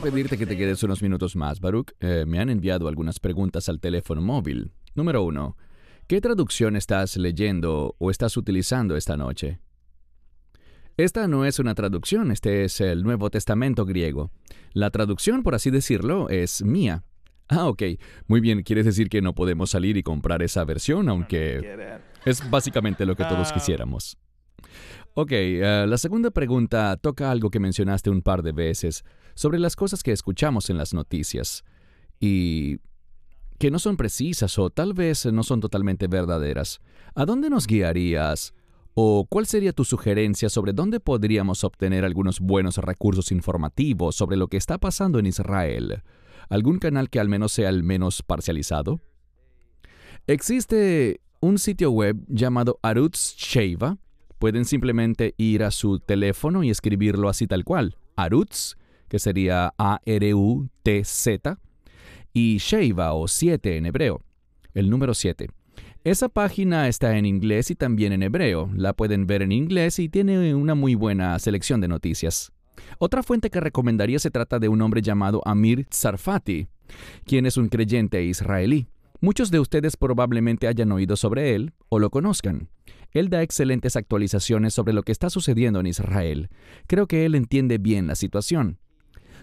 pedirte que te quedes unos minutos más, Baruch. Eh, me han enviado algunas preguntas al teléfono móvil. Número uno, ¿qué traducción estás leyendo o estás utilizando esta noche? Esta no es una traducción, este es el Nuevo Testamento griego. La traducción, por así decirlo, es mía. Ah, ok. Muy bien, ¿quieres decir que no podemos salir y comprar esa versión, aunque es básicamente lo que todos quisiéramos? Ok, eh, la segunda pregunta toca algo que mencionaste un par de veces sobre las cosas que escuchamos en las noticias y que no son precisas o tal vez no son totalmente verdaderas. ¿A dónde nos guiarías? ¿O cuál sería tu sugerencia sobre dónde podríamos obtener algunos buenos recursos informativos sobre lo que está pasando en Israel? ¿Algún canal que al menos sea el menos parcializado? Existe un sitio web llamado Arutz Sheva, pueden simplemente ir a su teléfono y escribirlo así tal cual. Arutz, que sería A-R-U-T-Z, y Sheiva o 7 en hebreo, el número 7. Esa página está en inglés y también en hebreo. La pueden ver en inglés y tiene una muy buena selección de noticias. Otra fuente que recomendaría se trata de un hombre llamado Amir Tsarfati, quien es un creyente israelí. Muchos de ustedes probablemente hayan oído sobre él o lo conozcan. Él da excelentes actualizaciones sobre lo que está sucediendo en Israel. Creo que él entiende bien la situación.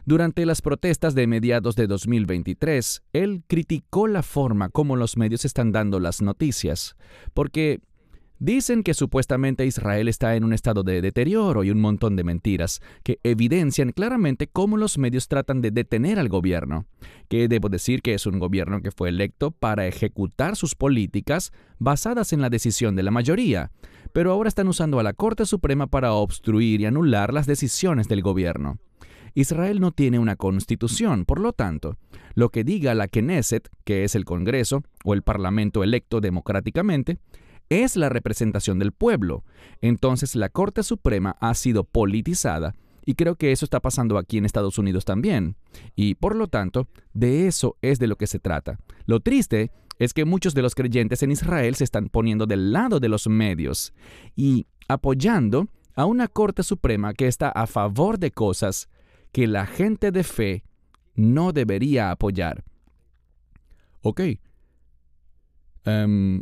Durante las protestas de mediados de 2023, él criticó la forma como los medios están dando las noticias, porque Dicen que supuestamente Israel está en un estado de deterioro y un montón de mentiras que evidencian claramente cómo los medios tratan de detener al gobierno, que debo decir que es un gobierno que fue electo para ejecutar sus políticas basadas en la decisión de la mayoría, pero ahora están usando a la Corte Suprema para obstruir y anular las decisiones del gobierno. Israel no tiene una constitución, por lo tanto, lo que diga la Knesset, que es el Congreso o el Parlamento electo democráticamente, es la representación del pueblo. Entonces la Corte Suprema ha sido politizada y creo que eso está pasando aquí en Estados Unidos también. Y por lo tanto, de eso es de lo que se trata. Lo triste es que muchos de los creyentes en Israel se están poniendo del lado de los medios y apoyando a una Corte Suprema que está a favor de cosas que la gente de fe no debería apoyar. Ok. Em,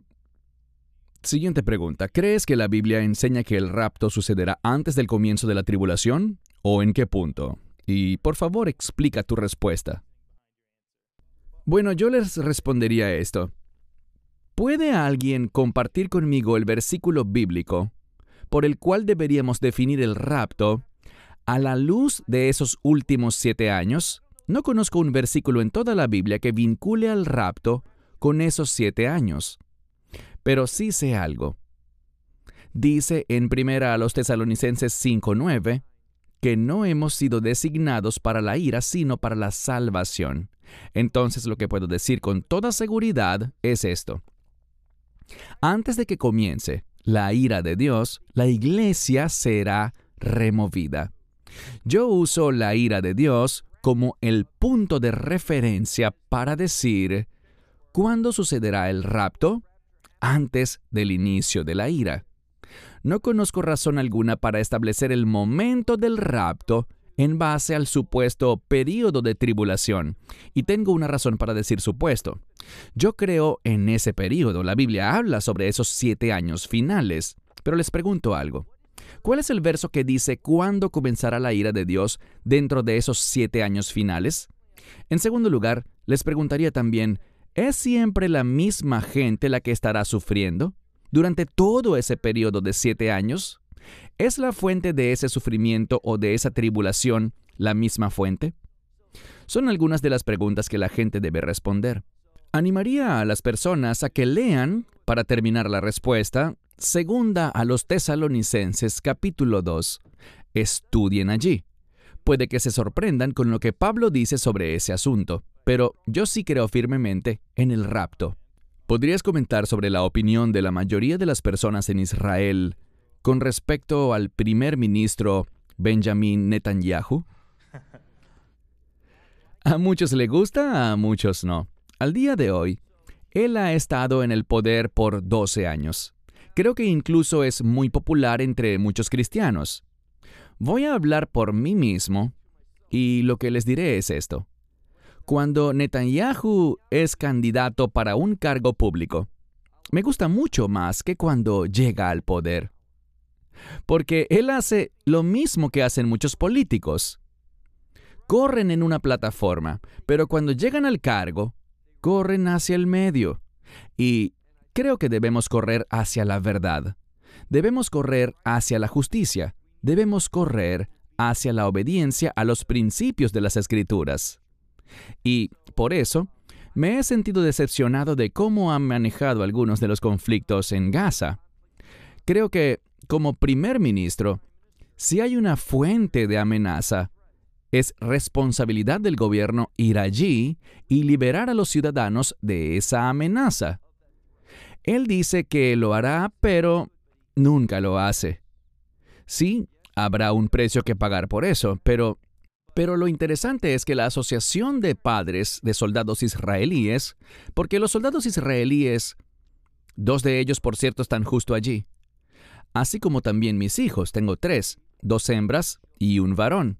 Siguiente pregunta. ¿Crees que la Biblia enseña que el rapto sucederá antes del comienzo de la tribulación? ¿O en qué punto? Y por favor explica tu respuesta. Bueno, yo les respondería esto. ¿Puede alguien compartir conmigo el versículo bíblico por el cual deberíamos definir el rapto a la luz de esos últimos siete años? No conozco un versículo en toda la Biblia que vincule al rapto con esos siete años. Pero sí sé algo. Dice en primera a los tesalonicenses 5:9 que no hemos sido designados para la ira, sino para la salvación. Entonces lo que puedo decir con toda seguridad es esto. Antes de que comience la ira de Dios, la iglesia será removida. Yo uso la ira de Dios como el punto de referencia para decir, ¿cuándo sucederá el rapto? antes del inicio de la ira. No conozco razón alguna para establecer el momento del rapto en base al supuesto período de tribulación, y tengo una razón para decir supuesto. Yo creo en ese período, la Biblia habla sobre esos siete años finales, pero les pregunto algo. ¿Cuál es el verso que dice cuándo comenzará la ira de Dios dentro de esos siete años finales? En segundo lugar, les preguntaría también, ¿Es siempre la misma gente la que estará sufriendo durante todo ese periodo de siete años? ¿Es la fuente de ese sufrimiento o de esa tribulación la misma fuente? Son algunas de las preguntas que la gente debe responder. Animaría a las personas a que lean, para terminar la respuesta, segunda a los tesalonicenses capítulo 2. Estudien allí. Puede que se sorprendan con lo que Pablo dice sobre ese asunto pero yo sí creo firmemente en el rapto. ¿Podrías comentar sobre la opinión de la mayoría de las personas en Israel con respecto al primer ministro Benjamin Netanyahu? A muchos le gusta, a muchos no. Al día de hoy, él ha estado en el poder por 12 años. Creo que incluso es muy popular entre muchos cristianos. Voy a hablar por mí mismo Y lo que les diré es esto. Cuando Netanyahu es candidato para un cargo público, me gusta mucho más que cuando llega al poder. Porque él hace lo mismo que hacen muchos políticos. Corren en una plataforma, pero cuando llegan al cargo, corren hacia el medio. Y creo que debemos correr hacia la verdad. Debemos correr hacia la justicia. Debemos correr hacia la obediencia a los principios de las escrituras. Y por eso, me he sentido decepcionado de cómo han manejado algunos de los conflictos en Gaza. Creo que, como primer ministro, si hay una fuente de amenaza, es responsabilidad del gobierno ir allí y liberar a los ciudadanos de esa amenaza. Él dice que lo hará, pero nunca lo hace. Sí, habrá un precio que pagar por eso, pero pero lo interesante es que la Asociación de Padres de Soldados Israelíes, porque los soldados israelíes, dos de ellos por cierto están justo allí, así como también mis hijos, tengo tres, dos hembras y un varón.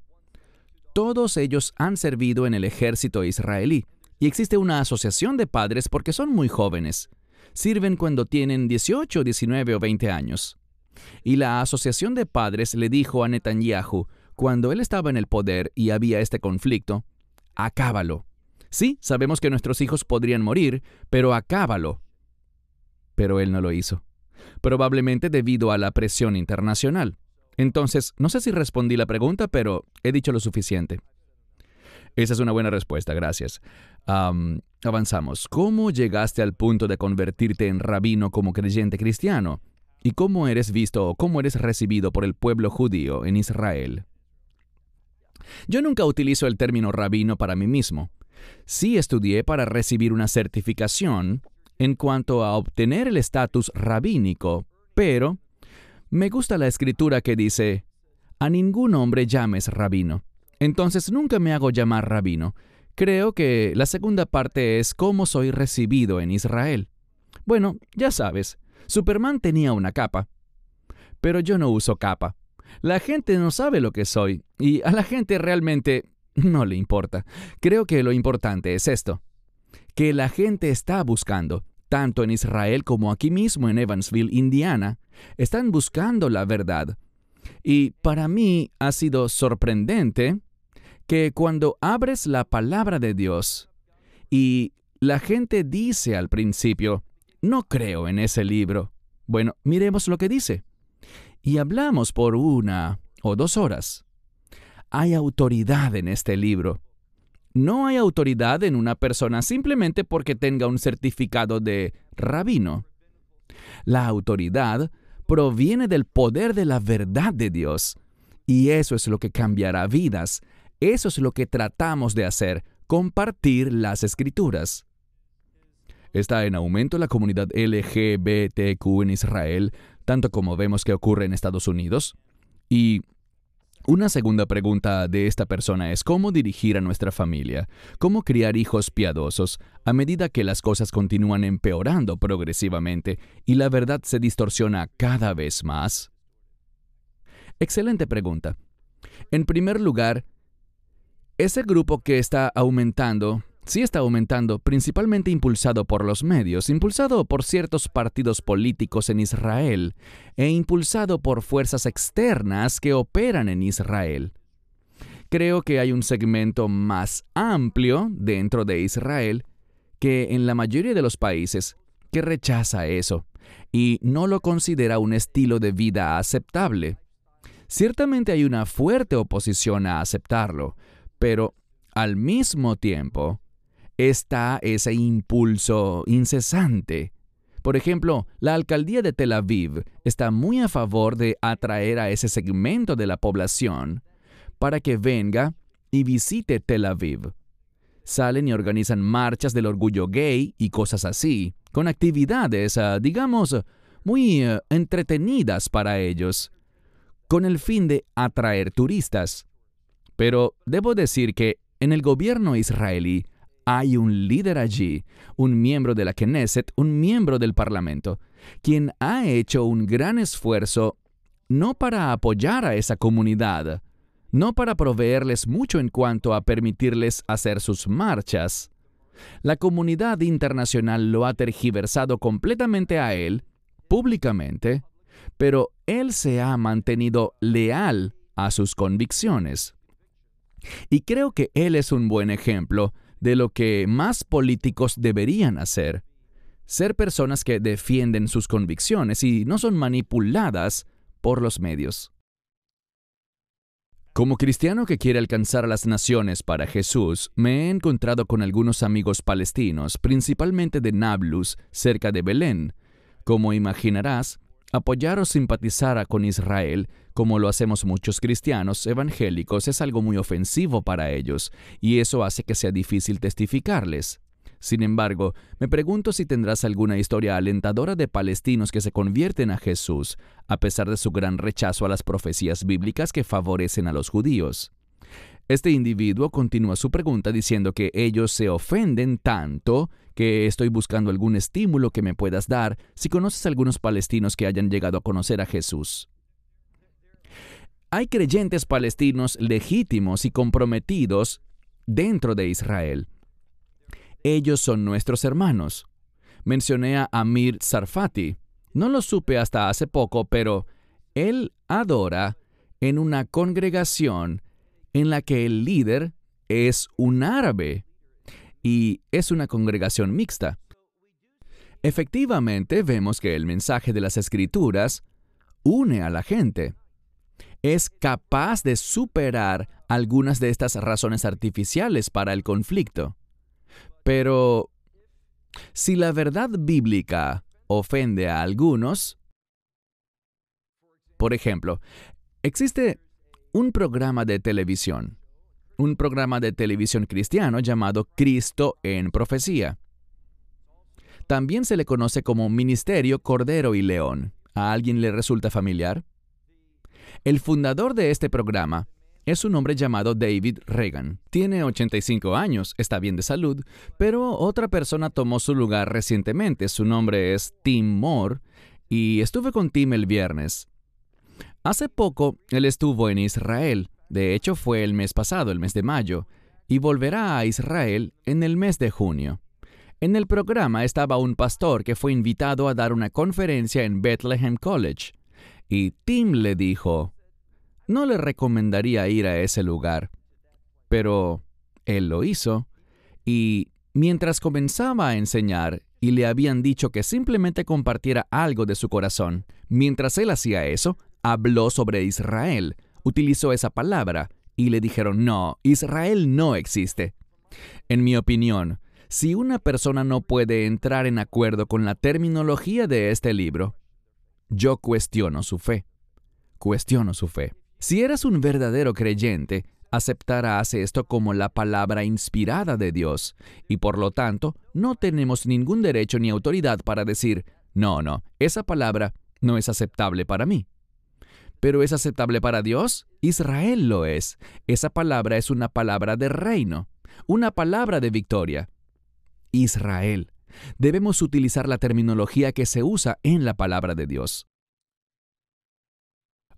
Todos ellos han servido en el ejército israelí, y existe una asociación de padres porque son muy jóvenes. Sirven cuando tienen 18, 19 o 20 años. Y la asociación de padres le dijo a Netanyahu, cuando él estaba en el poder y había este conflicto, acábalo. Sí, sabemos que nuestros hijos podrían morir, pero acábalo. Pero él no lo hizo, probablemente debido a la presión internacional. Entonces, no sé si respondí la pregunta, pero he dicho lo suficiente. Esa es una buena respuesta, gracias. avanzamos. ¿Cómo llegaste al punto de convertirte en rabino como creyente cristiano? ¿Y cómo eres visto o cómo eres recibido por el pueblo judío en Israel? Yo nunca utilizo el término rabino para mí mismo. Sí estudié para recibir una certificación en cuanto a obtener el estatus rabínico, pero me gusta la escritura que dice, a ningún hombre llames rabino. Entonces nunca me hago llamar rabino. Creo que la segunda parte es cómo soy recibido en Israel. Bueno, ya sabes, Superman tenía una capa, pero yo no uso capa. La gente no sabe lo que soy y a la gente realmente no le importa. Creo que lo importante es esto, que la gente está buscando, tanto en Israel como aquí mismo en Evansville, Indiana, están buscando la verdad. Y para mí ha sido sorprendente que cuando abres la palabra de Dios y la gente dice al principio, no creo en ese libro. Bueno, miremos lo que dice y hablamos por una o dos horas. Hay autoridad en este libro. No hay autoridad en una persona simplemente porque tenga un certificado de rabino. La autoridad proviene del poder de la verdad de Dios. Y eso es lo que cambiará vidas. Eso es lo que tratamos de hacer, compartir las escrituras. Está en aumento la comunidad LGBTQ en Israel, tanto como vemos que ocurre en Estados Unidos. Y una segunda pregunta de esta persona es cómo dirigir a nuestra familia, cómo criar hijos piadosos a medida que las cosas continúan empeorando progresivamente y la verdad se distorsiona cada vez más. Excelente pregunta. En primer lugar, ese grupo que está aumentando sí está aumentando, principalmente impulsado por los medios, impulsado por ciertos partidos políticos en Israel e impulsado por fuerzas externas que operan en Israel. Creo que hay un segmento más amplio dentro de Israel que en la mayoría de los países que rechaza eso y no lo considera un estilo de vida aceptable. Ciertamente hay una fuerte oposición a aceptarlo, pero al mismo tiempo, está ese impulso incesante. Por ejemplo, la alcaldía de Tel Aviv está muy a favor de atraer a ese segmento de la población para que venga y visite Tel Aviv. Salen y organizan marchas del orgullo gay y cosas así, con actividades, ah, digamos, muy ah, entretenidas para ellos, con el fin de atraer turistas. Pero debo decir que en el gobierno israelí hay un líder allí, un miembro de la Knesset, un miembro del Parlamento, quien ha hecho un gran esfuerzo no para apoyar a esa comunidad, no para proveerles mucho en cuanto a permitirles hacer sus marchas. La comunidad internacional lo ha tergiversado completamente a él, públicamente, pero él se ha mantenido leal a sus convicciones. Y creo que él es un buen ejemplo de lo que más políticos deberían hacer. Ser personas que defienden sus convicciones y no son manipuladas por los medios. Como cristiano que quiere alcanzar a las naciones para Jesús, me he encontrado con algunos amigos palestinos, principalmente de Nablus, cerca de Belén. Como imaginarás, apoyar o simpatizar con Israel, como lo hacemos muchos cristianos evangélicos, es algo muy ofensivo para ellos, y eso hace que sea difícil testificarles. Sin embargo, me pregunto si tendrás alguna historia alentadora de palestinos que se convierten a Jesús, a pesar de su gran rechazo a las profecías bíblicas que favorecen a los judíos. Este individuo continúa su pregunta diciendo que ellos se ofenden tanto que estoy buscando algún estímulo que me puedas dar si conoces a algunos palestinos que hayan llegado a conocer a Jesús. Hay creyentes palestinos legítimos y comprometidos dentro de Israel. Ellos son nuestros hermanos. Mencioné a Amir Sarfati. No lo supe hasta hace poco, pero él adora en una congregación en la que el líder es un árabe y es una congregación mixta. Efectivamente, vemos que el mensaje de las escrituras une a la gente. Es capaz de superar algunas de estas razones artificiales para el conflicto. Pero si la verdad bíblica ofende a algunos, por ejemplo, existe un programa de televisión, un programa de televisión cristiano llamado Cristo en Profecía. También se le conoce como Ministerio Cordero y León. ¿A alguien le resulta familiar? El fundador de este programa es un hombre llamado David Reagan. Tiene 85 años, está bien de salud, pero otra persona tomó su lugar recientemente. Su nombre es Tim Moore y estuve con Tim el viernes. Hace poco él estuvo en Israel, de hecho fue el mes pasado, el mes de mayo, y volverá a Israel en el mes de junio. En el programa estaba un pastor que fue invitado a dar una conferencia en Bethlehem College, y Tim le dijo, no le recomendaría ir a ese lugar. Pero él lo hizo, y mientras comenzaba a enseñar y le habían dicho que simplemente compartiera algo de su corazón, mientras él hacía eso, habló sobre Israel, utilizó esa palabra, y le dijeron, no, Israel no existe. En mi opinión, si una persona no puede entrar en acuerdo con la terminología de este libro, yo cuestiono su fe. Cuestiono su fe. Si eres un verdadero creyente, aceptarás esto como la palabra inspirada de Dios, y por lo tanto no tenemos ningún derecho ni autoridad para decir, no, no, esa palabra no es aceptable para mí. ¿Pero es aceptable para Dios? Israel lo es. Esa palabra es una palabra de reino, una palabra de victoria. Israel. Debemos utilizar la terminología que se usa en la palabra de Dios.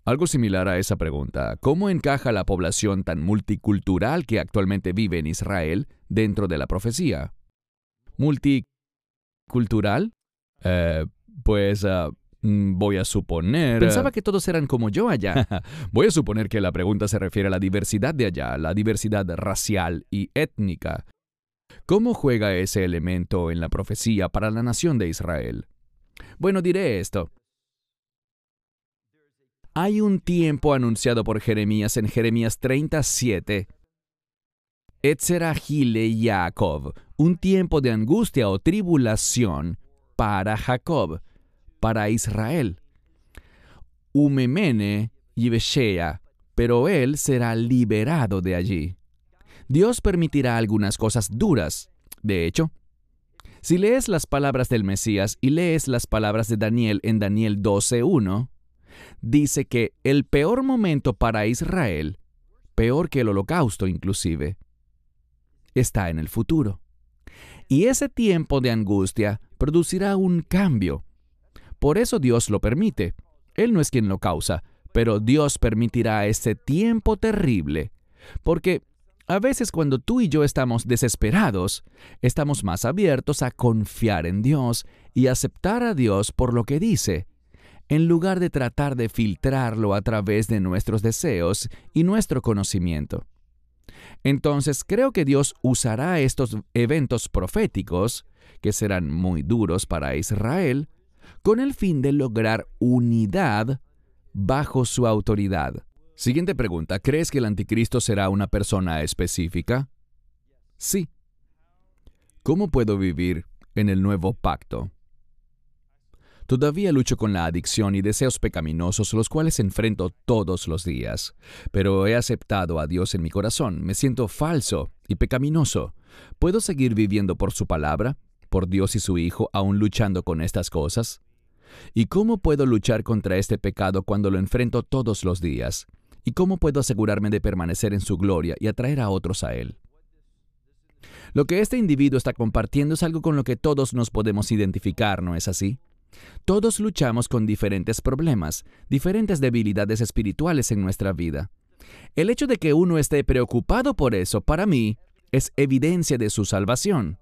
Algo similar a esa pregunta, ¿cómo encaja la población tan multicultural que actualmente vive en Israel dentro de la profecía? ¿Multicultural? Eh, pues ah, voy a suponer... Pensaba que todos eran como yo allá. voy a suponer que la pregunta se refiere a la diversidad de allá, la diversidad racial y étnica. ¿Cómo juega ese elemento en la profecía para la nación de Israel? Bueno, diré esto. Hay un tiempo anunciado por Jeremías en Jeremías 37. Etzerahile Jacob, un tiempo de angustia o tribulación para Jacob, para Israel. Umemene Yibeshea, pero él será liberado de allí. Dios permitirá algunas cosas duras. De hecho, si lees las palabras del Mesías y lees las palabras de Daniel en Daniel 12.1, dice que el peor momento para Israel, peor que el holocausto inclusive, está en el futuro. Y ese tiempo de angustia producirá un cambio. Por eso Dios lo permite. Él no es quien lo causa, pero Dios permitirá ese tiempo terrible, porque a veces cuando tú y yo estamos desesperados, estamos más abiertos a confiar en Dios y aceptar a Dios por lo que dice, en lugar de tratar de filtrarlo a través de nuestros deseos y nuestro conocimiento. Entonces creo que Dios usará estos eventos proféticos, que serán muy duros para Israel, con el fin de lograr unidad bajo su autoridad. Siguiente pregunta, ¿crees que el anticristo será una persona específica? Sí. ¿Cómo puedo vivir en el nuevo pacto? Todavía lucho con la adicción y deseos pecaminosos, los cuales enfrento todos los días. Pero he aceptado a Dios en mi corazón. Me siento falso y pecaminoso. ¿Puedo seguir viviendo por su palabra, por Dios y su Hijo, aún luchando con estas cosas? ¿Y cómo puedo luchar contra este pecado cuando lo enfrento todos los días? ¿Y cómo puedo asegurarme de permanecer en su gloria y atraer a otros a Él? Lo que este individuo está compartiendo es algo con lo que todos nos podemos identificar, ¿no es así? Todos luchamos con diferentes problemas, diferentes debilidades espirituales en nuestra vida. El hecho de que uno esté preocupado por eso, para mí, es evidencia de su salvación.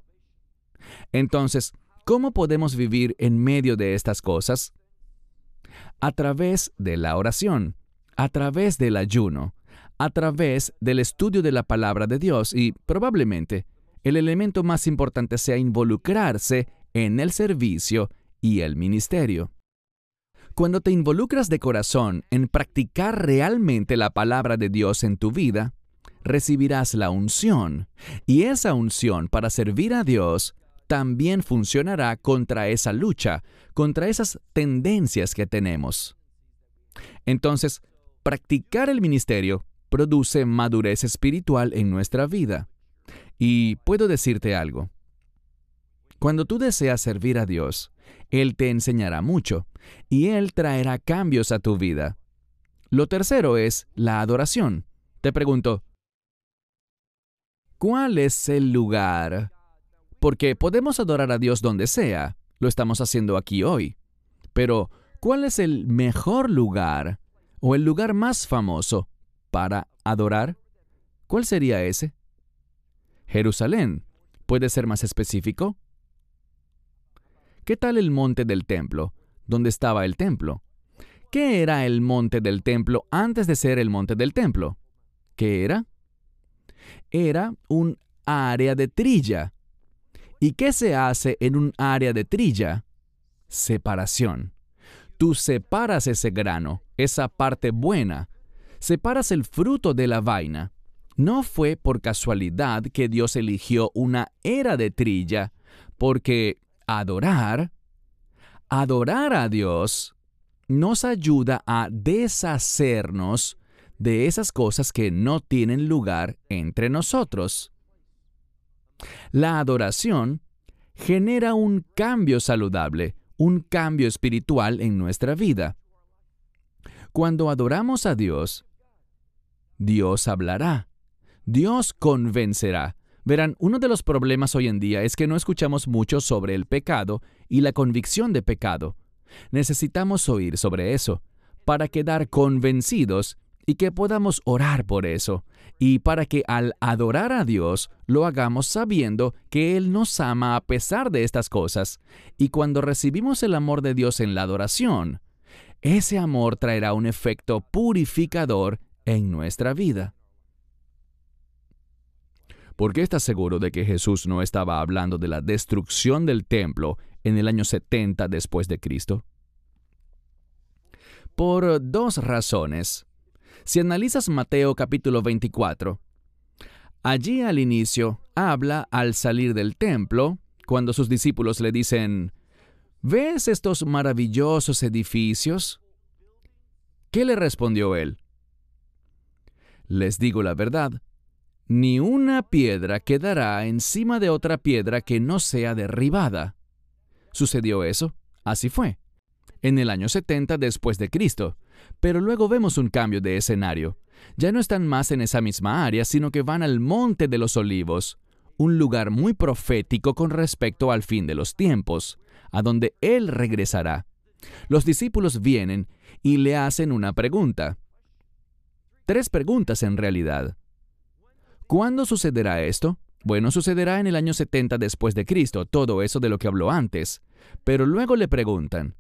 Entonces, ¿cómo podemos vivir en medio de estas cosas? A través de la oración, a través del ayuno, a través del estudio de la palabra de Dios y, probablemente, el elemento más importante sea involucrarse en el servicio y el ministerio. Cuando te involucras de corazón en practicar realmente la palabra de Dios en tu vida, recibirás la unción, y esa unción para servir a Dios también funcionará contra esa lucha, contra esas tendencias que tenemos. Entonces, practicar el ministerio produce madurez espiritual en nuestra vida. Y puedo decirte algo. Cuando tú deseas servir a Dios, él te enseñará mucho y Él traerá cambios a tu vida. Lo tercero es la adoración. Te pregunto, ¿cuál es el lugar? Porque podemos adorar a Dios donde sea, lo estamos haciendo aquí hoy. Pero, ¿cuál es el mejor lugar o el lugar más famoso para adorar? ¿Cuál sería ese? Jerusalén. ¿Puede ser más específico? ¿Qué tal el monte del templo? ¿Dónde estaba el templo? ¿Qué era el monte del templo antes de ser el monte del templo? ¿Qué era? Era un área de trilla. ¿Y qué se hace en un área de trilla? Separación. Tú separas ese grano, esa parte buena, separas el fruto de la vaina. No fue por casualidad que Dios eligió una era de trilla, porque adorar, adorar a Dios nos ayuda a deshacernos de esas cosas que no tienen lugar entre nosotros. La adoración genera un cambio saludable, un cambio espiritual en nuestra vida. Cuando adoramos a Dios, Dios hablará, Dios convencerá, Verán, uno de los problemas hoy en día es que no escuchamos mucho sobre el pecado y la convicción de pecado. Necesitamos oír sobre eso para quedar convencidos y que podamos orar por eso, y para que al adorar a Dios lo hagamos sabiendo que Él nos ama a pesar de estas cosas, y cuando recibimos el amor de Dios en la adoración, ese amor traerá un efecto purificador en nuestra vida. ¿Por qué estás seguro de que Jesús no estaba hablando de la destrucción del templo en el año 70 después de Cristo? Por dos razones. Si analizas Mateo capítulo 24, allí al inicio habla al salir del templo, cuando sus discípulos le dicen, ¿ves estos maravillosos edificios? ¿Qué le respondió él? Les digo la verdad, ni una piedra quedará encima de otra piedra que no sea derribada. ¿Sucedió eso? Así fue. En el año 70 después de Cristo. Pero luego vemos un cambio de escenario. Ya no están más en esa misma área, sino que van al Monte de los Olivos, un lugar muy profético con respecto al fin de los tiempos, a donde Él regresará. Los discípulos vienen y le hacen una pregunta. Tres preguntas en realidad. ¿Cuándo sucederá esto? Bueno, sucederá en el año 70 después de Cristo, todo eso de lo que habló antes. Pero luego le preguntan,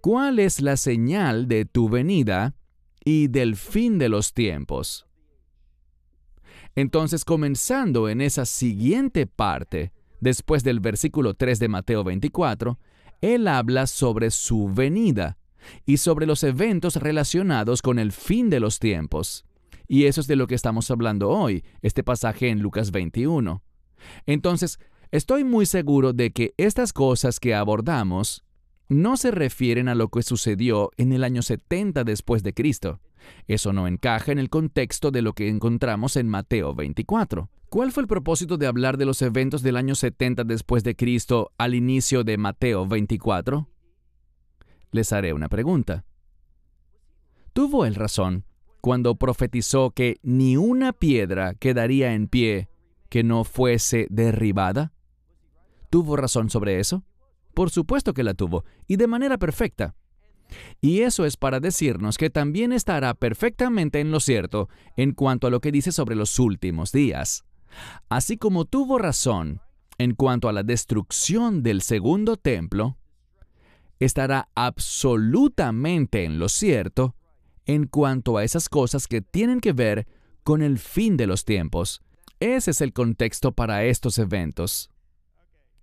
¿cuál es la señal de tu venida y del fin de los tiempos? Entonces, comenzando en esa siguiente parte, después del versículo 3 de Mateo 24, él habla sobre su venida y sobre los eventos relacionados con el fin de los tiempos. Y eso es de lo que estamos hablando hoy, este pasaje en Lucas 21. Entonces, estoy muy seguro de que estas cosas que abordamos no se refieren a lo que sucedió en el año 70 después de Cristo. Eso no encaja en el contexto de lo que encontramos en Mateo 24. ¿Cuál fue el propósito de hablar de los eventos del año 70 después de Cristo al inicio de Mateo 24? les haré una pregunta. ¿Tuvo él razón cuando profetizó que ni una piedra quedaría en pie que no fuese derribada? ¿Tuvo razón sobre eso? Por supuesto que la tuvo, y de manera perfecta. Y eso es para decirnos que también estará perfectamente en lo cierto en cuanto a lo que dice sobre los últimos días. Así como tuvo razón en cuanto a la destrucción del segundo templo, estará absolutamente en lo cierto en cuanto a esas cosas que tienen que ver con el fin de los tiempos. Ese es el contexto para estos eventos.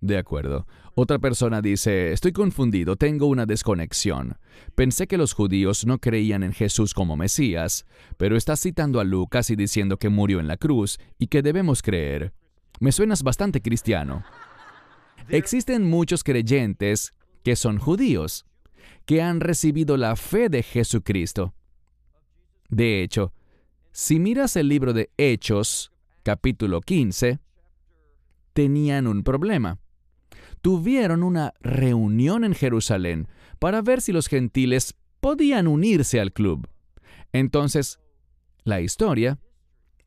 De acuerdo. Otra persona dice, estoy confundido, tengo una desconexión. Pensé que los judíos no creían en Jesús como Mesías, pero estás citando a Lucas y diciendo que murió en la cruz y que debemos creer. Me suenas bastante cristiano. Existen muchos creyentes que son judíos, que han recibido la fe de Jesucristo. De hecho, si miras el libro de Hechos, capítulo 15, tenían un problema. Tuvieron una reunión en Jerusalén para ver si los gentiles podían unirse al club. Entonces, la historia,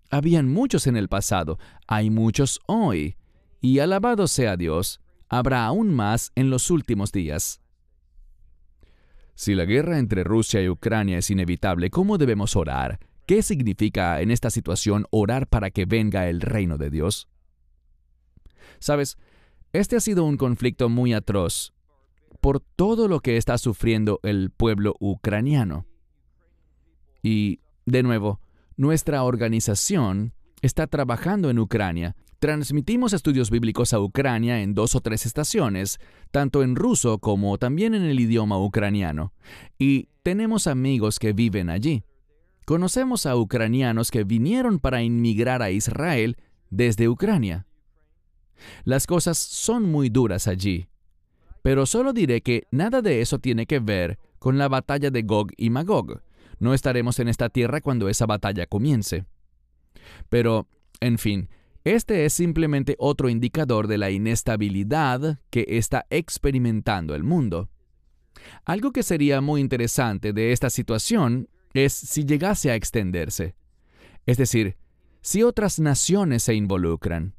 habían muchos en el pasado, hay muchos hoy, y alabado sea Dios, habrá aún más en los últimos días. Si la guerra entre Rusia y Ucrania es inevitable, ¿cómo debemos orar? ¿Qué significa en esta situación orar para que venga el reino de Dios? Sabes, este ha sido un conflicto muy atroz por todo lo que está sufriendo el pueblo ucraniano. Y, de nuevo, nuestra organización está trabajando en Ucrania Transmitimos estudios bíblicos a Ucrania en dos o tres estaciones, tanto en ruso como también en el idioma ucraniano, y tenemos amigos que viven allí. Conocemos a ucranianos que vinieron para inmigrar a Israel desde Ucrania. Las cosas son muy duras allí, pero solo diré que nada de eso tiene que ver con la batalla de Gog y Magog. No estaremos en esta tierra cuando esa batalla comience. Pero, en fin, este es simplemente otro indicador de la inestabilidad que está experimentando el mundo. Algo que sería muy interesante de esta situación es si llegase a extenderse, es decir, si otras naciones se involucran.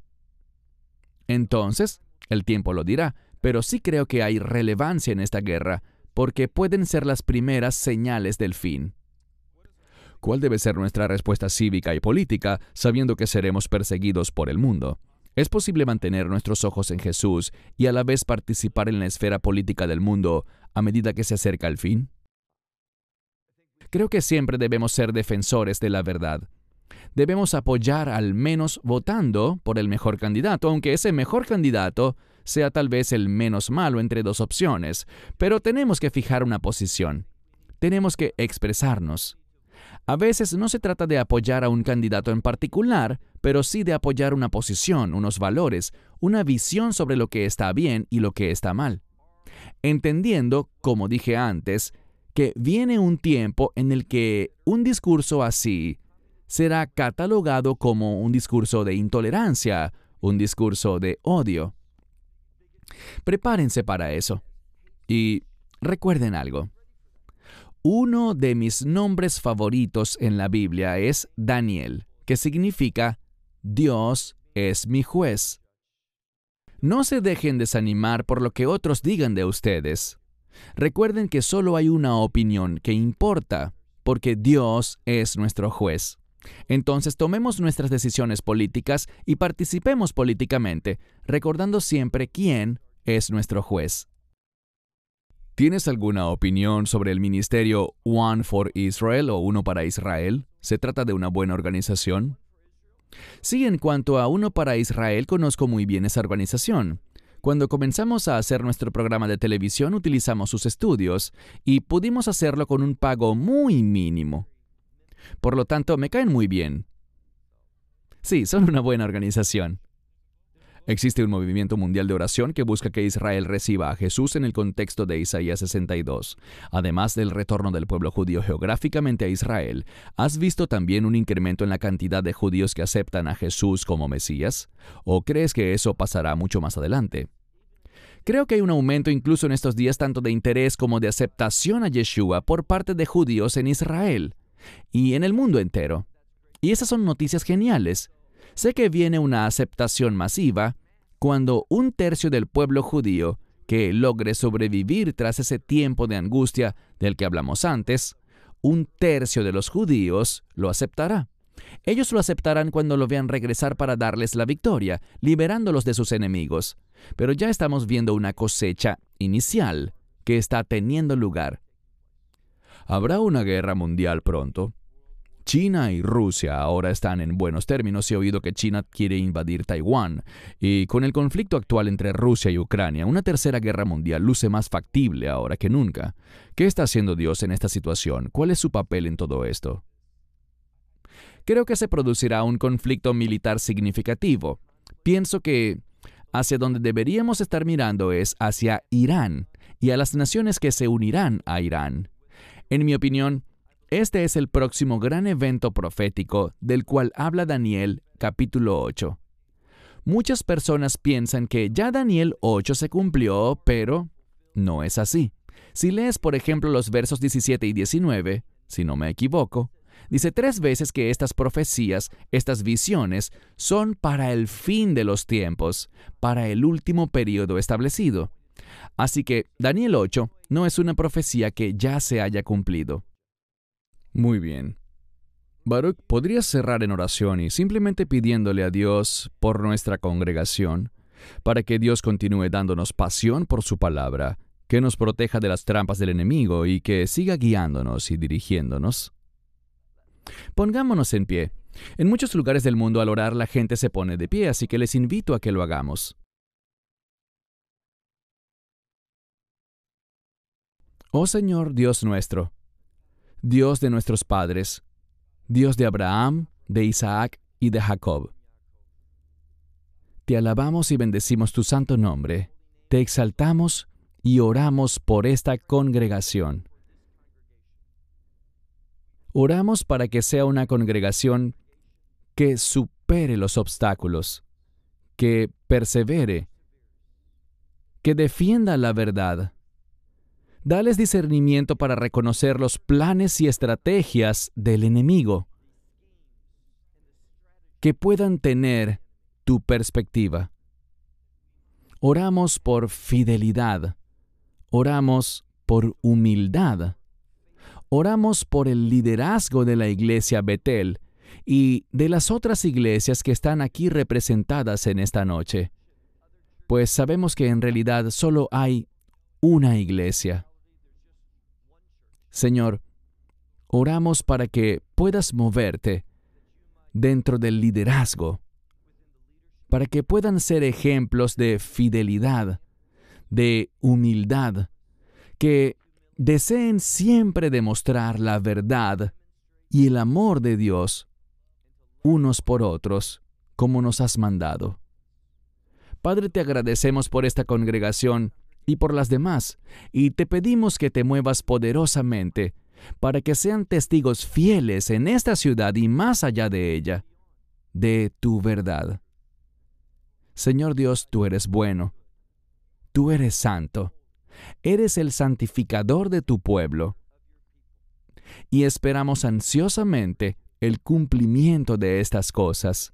Entonces, el tiempo lo dirá, pero sí creo que hay relevancia en esta guerra, porque pueden ser las primeras señales del fin. ¿Cuál debe ser nuestra respuesta cívica y política sabiendo que seremos perseguidos por el mundo? ¿Es posible mantener nuestros ojos en Jesús y a la vez participar en la esfera política del mundo a medida que se acerca el fin? Creo que siempre debemos ser defensores de la verdad. Debemos apoyar al menos votando por el mejor candidato, aunque ese mejor candidato sea tal vez el menos malo entre dos opciones, pero tenemos que fijar una posición. Tenemos que expresarnos. A veces no se trata de apoyar a un candidato en particular, pero sí de apoyar una posición, unos valores, una visión sobre lo que está bien y lo que está mal. Entendiendo, como dije antes, que viene un tiempo en el que un discurso así será catalogado como un discurso de intolerancia, un discurso de odio. Prepárense para eso. Y recuerden algo. Uno de mis nombres favoritos en la Biblia es Daniel, que significa Dios es mi juez. No se dejen desanimar por lo que otros digan de ustedes. Recuerden que solo hay una opinión que importa, porque Dios es nuestro juez. Entonces tomemos nuestras decisiones políticas y participemos políticamente, recordando siempre quién es nuestro juez. ¿Tienes alguna opinión sobre el ministerio One for Israel o Uno para Israel? ¿Se trata de una buena organización? Sí, en cuanto a Uno para Israel, conozco muy bien esa organización. Cuando comenzamos a hacer nuestro programa de televisión utilizamos sus estudios y pudimos hacerlo con un pago muy mínimo. Por lo tanto, me caen muy bien. Sí, son una buena organización. Existe un movimiento mundial de oración que busca que Israel reciba a Jesús en el contexto de Isaías 62. Además del retorno del pueblo judío geográficamente a Israel, ¿has visto también un incremento en la cantidad de judíos que aceptan a Jesús como Mesías? ¿O crees que eso pasará mucho más adelante? Creo que hay un aumento incluso en estos días tanto de interés como de aceptación a Yeshua por parte de judíos en Israel y en el mundo entero. Y esas son noticias geniales. Sé que viene una aceptación masiva cuando un tercio del pueblo judío que logre sobrevivir tras ese tiempo de angustia del que hablamos antes, un tercio de los judíos lo aceptará. Ellos lo aceptarán cuando lo vean regresar para darles la victoria, liberándolos de sus enemigos. Pero ya estamos viendo una cosecha inicial que está teniendo lugar. ¿Habrá una guerra mundial pronto? China y Rusia ahora están en buenos términos y he oído que China quiere invadir Taiwán. Y con el conflicto actual entre Rusia y Ucrania, una tercera guerra mundial luce más factible ahora que nunca. ¿Qué está haciendo Dios en esta situación? ¿Cuál es su papel en todo esto? Creo que se producirá un conflicto militar significativo. Pienso que hacia donde deberíamos estar mirando es hacia Irán y a las naciones que se unirán a Irán. En mi opinión, este es el próximo gran evento profético del cual habla Daniel capítulo 8. Muchas personas piensan que ya Daniel 8 se cumplió, pero no es así. Si lees, por ejemplo, los versos 17 y 19, si no me equivoco, dice tres veces que estas profecías, estas visiones, son para el fin de los tiempos, para el último periodo establecido. Así que Daniel 8 no es una profecía que ya se haya cumplido. Muy bien. Baruch, ¿podrías cerrar en oración y simplemente pidiéndole a Dios por nuestra congregación, para que Dios continúe dándonos pasión por su palabra, que nos proteja de las trampas del enemigo y que siga guiándonos y dirigiéndonos? Pongámonos en pie. En muchos lugares del mundo al orar la gente se pone de pie, así que les invito a que lo hagamos. Oh Señor Dios nuestro, Dios de nuestros padres, Dios de Abraham, de Isaac y de Jacob. Te alabamos y bendecimos tu santo nombre, te exaltamos y oramos por esta congregación. Oramos para que sea una congregación que supere los obstáculos, que persevere, que defienda la verdad, Dales discernimiento para reconocer los planes y estrategias del enemigo. Que puedan tener tu perspectiva. Oramos por fidelidad. Oramos por humildad. Oramos por el liderazgo de la iglesia Betel y de las otras iglesias que están aquí representadas en esta noche. Pues sabemos que en realidad solo hay una iglesia. Señor, oramos para que puedas moverte dentro del liderazgo, para que puedan ser ejemplos de fidelidad, de humildad, que deseen siempre demostrar la verdad y el amor de Dios unos por otros, como nos has mandado. Padre, te agradecemos por esta congregación y por las demás, y te pedimos que te muevas poderosamente para que sean testigos fieles en esta ciudad y más allá de ella, de tu verdad. Señor Dios, tú eres bueno, tú eres santo, eres el santificador de tu pueblo, y esperamos ansiosamente el cumplimiento de estas cosas,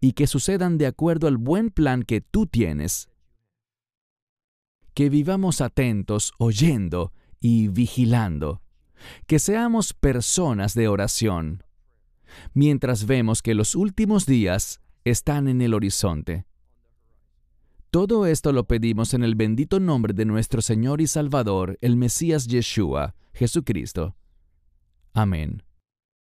y que sucedan de acuerdo al buen plan que tú tienes que vivamos atentos, oyendo y vigilando, que seamos personas de oración, mientras vemos que los últimos días están en el horizonte. Todo esto lo pedimos en el bendito nombre de nuestro Señor y Salvador, el Mesías Yeshua, Jesucristo. Amén.